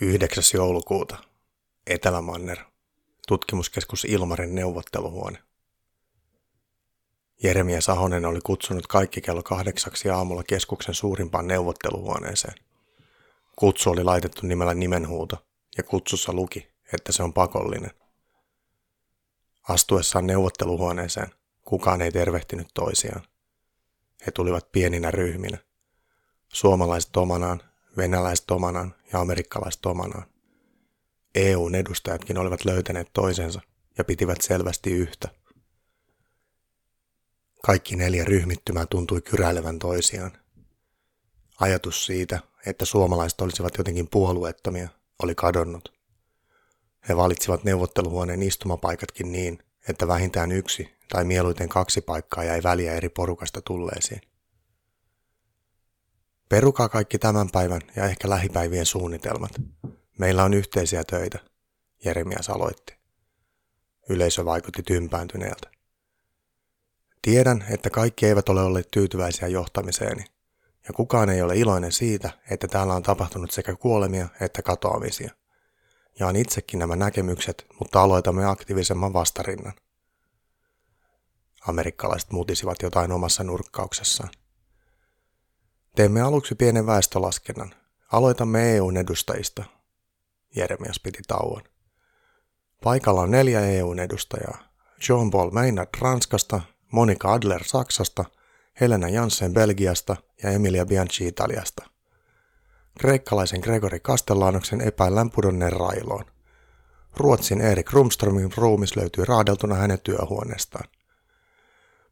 9. joulukuuta. Etelämanner. Tutkimuskeskus Ilmarin neuvotteluhuone. Jeremia Sahonen oli kutsunut kaikki kello kahdeksaksi aamulla keskuksen suurimpaan neuvotteluhuoneeseen. Kutsu oli laitettu nimellä nimenhuuto, ja kutsussa luki, että se on pakollinen. Astuessaan neuvotteluhuoneeseen kukaan ei tervehtinyt toisiaan. He tulivat pieninä ryhminä. Suomalaiset omanaan, venäläiset omanaan ja amerikkalaiset omanaan. EUn edustajatkin olivat löytäneet toisensa ja pitivät selvästi yhtä. Kaikki neljä ryhmittymää tuntui kyräilevän toisiaan. Ajatus siitä, että suomalaiset olisivat jotenkin puolueettomia, oli kadonnut. He valitsivat neuvotteluhuoneen istumapaikatkin niin, että vähintään yksi tai mieluiten kaksi paikkaa jäi väliä eri porukasta tulleisiin. Perukaa kaikki tämän päivän ja ehkä lähipäivien suunnitelmat. Meillä on yhteisiä töitä, Jeremias aloitti. Yleisö vaikutti tympääntyneeltä. Tiedän, että kaikki eivät ole olleet tyytyväisiä johtamiseeni, ja kukaan ei ole iloinen siitä, että täällä on tapahtunut sekä kuolemia että katoamisia. Jaan itsekin nämä näkemykset, mutta aloitamme aktiivisemman vastarinnan. Amerikkalaiset mutisivat jotain omassa nurkkauksessaan. Teemme aluksi pienen väestölaskennan. Aloitamme EUn edustajista. Jeremias piti tauon. Paikalla on neljä EUn edustajaa. Jean-Paul Maynard Ranskasta, Monika Adler Saksasta, Helena Janssen Belgiasta ja Emilia Bianchi Italiasta. Kreikkalaisen Gregory Castellanoksen epäillään pudonneen railoon. Ruotsin Erik Rumströmin ruumis löytyy raadeltuna hänen työhuoneestaan.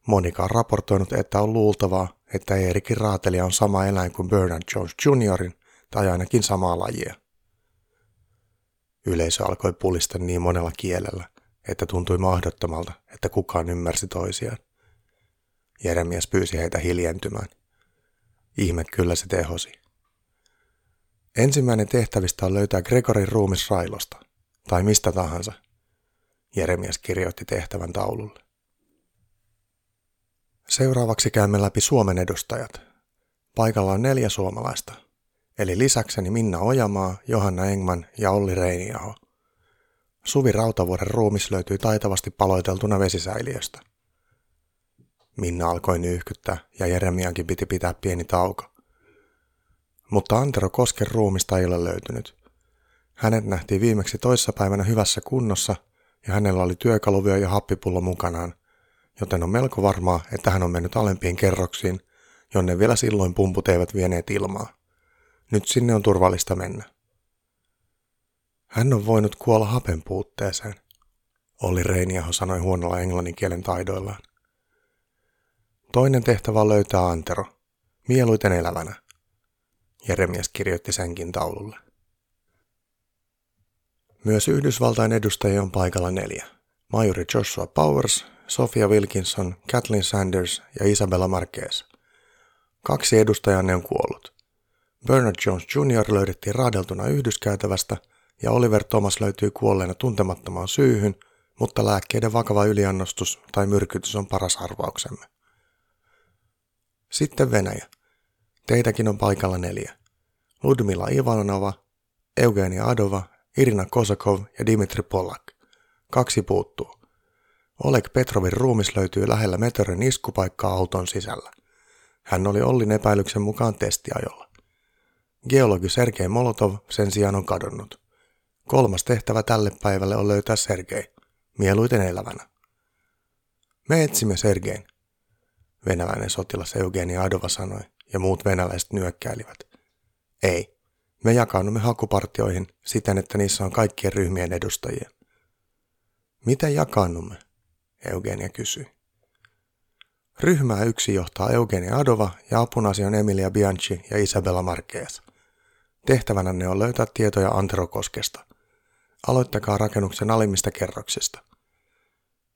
Monika on raportoinut, että on luultavaa, että Eerikin raatelija on sama eläin kuin Bernard Jones Juniorin tai ainakin samaa lajia. Yleisö alkoi pulista niin monella kielellä, että tuntui mahdottomalta, että kukaan ymmärsi toisiaan. Jeremias pyysi heitä hiljentymään. Ihme kyllä se tehosi. Ensimmäinen tehtävistä on löytää Gregorin ruumis railosta, tai mistä tahansa. Jeremias kirjoitti tehtävän taululle. Seuraavaksi käymme läpi Suomen edustajat. Paikalla on neljä suomalaista, eli lisäkseni Minna Ojamaa, Johanna Engman ja Olli Reiniaho. Suvi Rautavuoren ruumis löytyy taitavasti paloiteltuna vesisäiliöstä. Minna alkoi nyyhkyttää ja Jeremiankin piti pitää pieni tauko. Mutta Antero Kosken ruumista ei ole löytynyt. Hänet nähtiin viimeksi toissapäivänä hyvässä kunnossa ja hänellä oli työkaluvio ja happipullo mukanaan, joten on melko varmaa, että hän on mennyt alempiin kerroksiin, jonne vielä silloin pumput eivät vieneet ilmaa. Nyt sinne on turvallista mennä. Hän on voinut kuolla hapen puutteeseen, Olli Reiniaho sanoi huonolla englanninkielen taidoillaan. Toinen tehtävä on löytää Antero, mieluiten elävänä. Jeremias kirjoitti senkin taululle. Myös Yhdysvaltain edustajia on paikalla neljä. Majuri Joshua Powers, Sofia Wilkinson, Kathleen Sanders ja Isabella Marquez. Kaksi edustajanne on kuollut. Bernard Jones Jr. löydettiin raadeltuna yhdyskäytävästä ja Oliver Thomas löytyy kuolleena tuntemattomaan syyhyn, mutta lääkkeiden vakava yliannostus tai myrkytys on paras arvauksemme. Sitten Venäjä. Teitäkin on paikalla neljä. Ludmila Ivanova, Eugenia Adova, Irina Kosakov ja Dimitri Polak. Kaksi puuttuu. Oleg Petrovin ruumis löytyy lähellä Meteorin iskupaikkaa auton sisällä. Hän oli Ollin epäilyksen mukaan testiajolla. Geologi Sergei Molotov sen sijaan on kadonnut. Kolmas tehtävä tälle päivälle on löytää Sergei, mieluiten elävänä. Me etsimme Sergein, venäläinen sotilas Eugenia Adova sanoi, ja muut venäläiset nyökkäilivät. Ei, me jakaannumme hakupartioihin siten, että niissä on kaikkien ryhmien edustajia. Miten jakaannumme? Eugenia kysyi. Ryhmää yksi johtaa Eugenia Adova ja apunasi on Emilia Bianchi ja Isabella Marquez. Tehtävänänne on löytää tietoja Antero Koskesta. Aloittakaa rakennuksen alimmista kerroksista.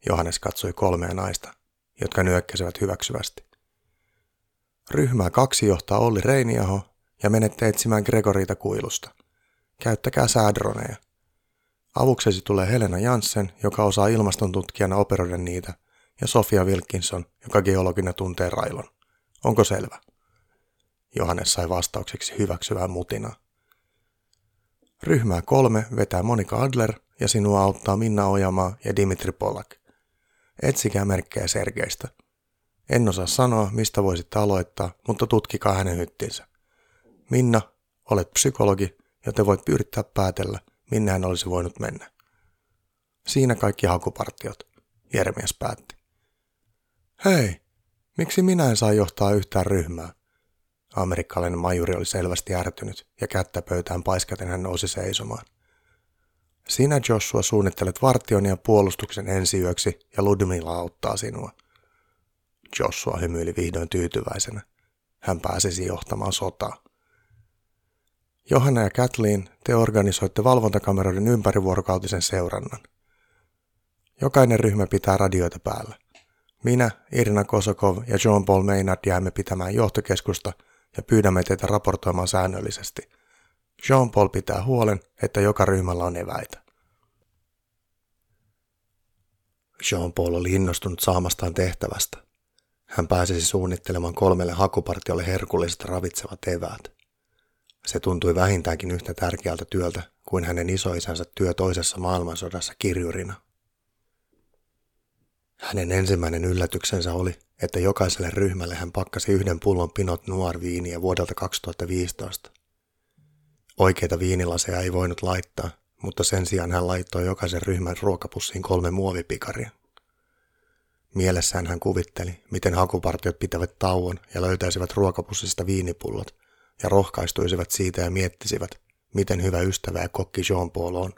Johannes katsoi kolmea naista, jotka nyökkäsivät hyväksyvästi. Ryhmää kaksi johtaa Olli Reiniaho ja menette etsimään Gregoriita kuilusta. Käyttäkää säädroneja. Avuksesi tulee Helena Janssen, joka osaa ilmastontutkijana operoida niitä, ja Sofia Wilkinson, joka geologina tuntee railon. Onko selvä? Johannes sai vastaukseksi hyväksyvää mutinaa. Ryhmää kolme vetää Monika Adler ja sinua auttaa Minna Ojamaa ja Dimitri Polak. Etsikää merkkejä Sergeistä. En osaa sanoa, mistä voisitte aloittaa, mutta tutkikaa hänen hyttinsä. Minna, olet psykologi, joten voit yrittää päätellä, minne hän olisi voinut mennä. Siinä kaikki hakupartiot, Jeremias päätti. Hei, miksi minä en saa johtaa yhtään ryhmää? Amerikkalainen majuri oli selvästi ärtynyt ja kättä pöytään paiskaten hän nousi seisomaan. Sinä Joshua suunnittelet vartion ja puolustuksen ensi yöksi ja Ludmilla auttaa sinua. Joshua hymyili vihdoin tyytyväisenä. Hän pääsisi johtamaan sotaa. Johanna ja Kathleen, te organisoitte valvontakameroiden ympärivuorokautisen seurannan. Jokainen ryhmä pitää radioita päällä. Minä, Irina Kosokov ja John Paul Maynard jäämme pitämään johtokeskusta ja pyydämme teitä raportoimaan säännöllisesti. Jean Paul pitää huolen, että joka ryhmällä on eväitä. Jean Paul oli innostunut saamastaan tehtävästä. Hän pääsisi suunnittelemaan kolmelle hakupartiolle herkulliset ravitsevat eväät. Se tuntui vähintäänkin yhtä tärkeältä työltä kuin hänen isoisänsä työ toisessa maailmansodassa kirjurina. Hänen ensimmäinen yllätyksensä oli, että jokaiselle ryhmälle hän pakkasi yhden pullon Pinot Noir viiniä vuodelta 2015. Oikeita viinilaseja ei voinut laittaa, mutta sen sijaan hän laittoi jokaisen ryhmän ruokapussiin kolme muovipikaria. Mielessään hän kuvitteli, miten hakupartiot pitävät tauon ja löytäisivät ruokapussista viinipullot ja rohkaistuisivat siitä ja miettisivät, miten hyvä ystävä ja kokki Jean-Paul on.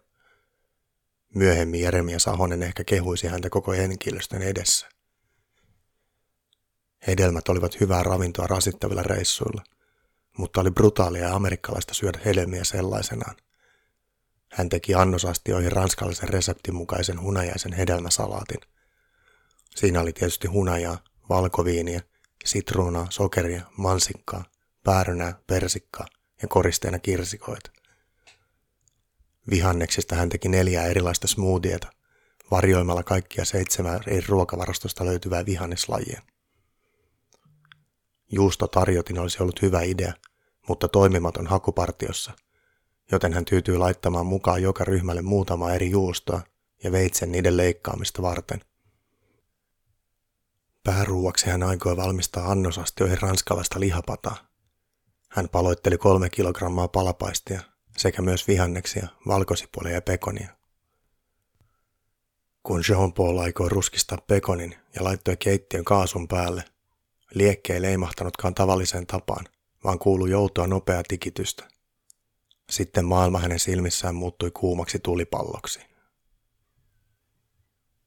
Myöhemmin Jeremia Sahonen ehkä kehuisi häntä koko henkilöstön edessä. Hedelmät olivat hyvää ravintoa rasittavilla reissuilla, mutta oli brutaalia ja amerikkalaista syödä hedelmiä sellaisenaan. Hän teki annosastioihin ranskalaisen reseptin mukaisen hunajaisen hedelmäsalaatin. Siinä oli tietysti hunajaa, valkoviiniä, sitruunaa, sokeria, mansikkaa, päärynää, persikkaa ja koristeena kirsikoita. Vihanneksista hän teki neljää erilaista smoothieta, varjoimalla kaikkia seitsemän eri ruokavarastosta löytyvää vihanneslajia. Juustotarjotin olisi ollut hyvä idea, mutta toimimaton hakupartiossa, joten hän tyytyi laittamaan mukaan joka ryhmälle muutama eri juustoa ja veitsen niiden leikkaamista varten. Pääruuaksi hän aikoi valmistaa annosastioihin ranskalaista lihapataa. Hän paloitteli kolme kilogrammaa palapaistia sekä myös vihanneksia, valkosipuolia ja pekonia. Kun Jean-Paul aikoi ruskistaa pekonin ja laittoi keittiön kaasun päälle, liekke ei leimahtanutkaan tavalliseen tapaan, vaan kuului joutua nopeaa tikitystä. Sitten maailma hänen silmissään muuttui kuumaksi tulipalloksi.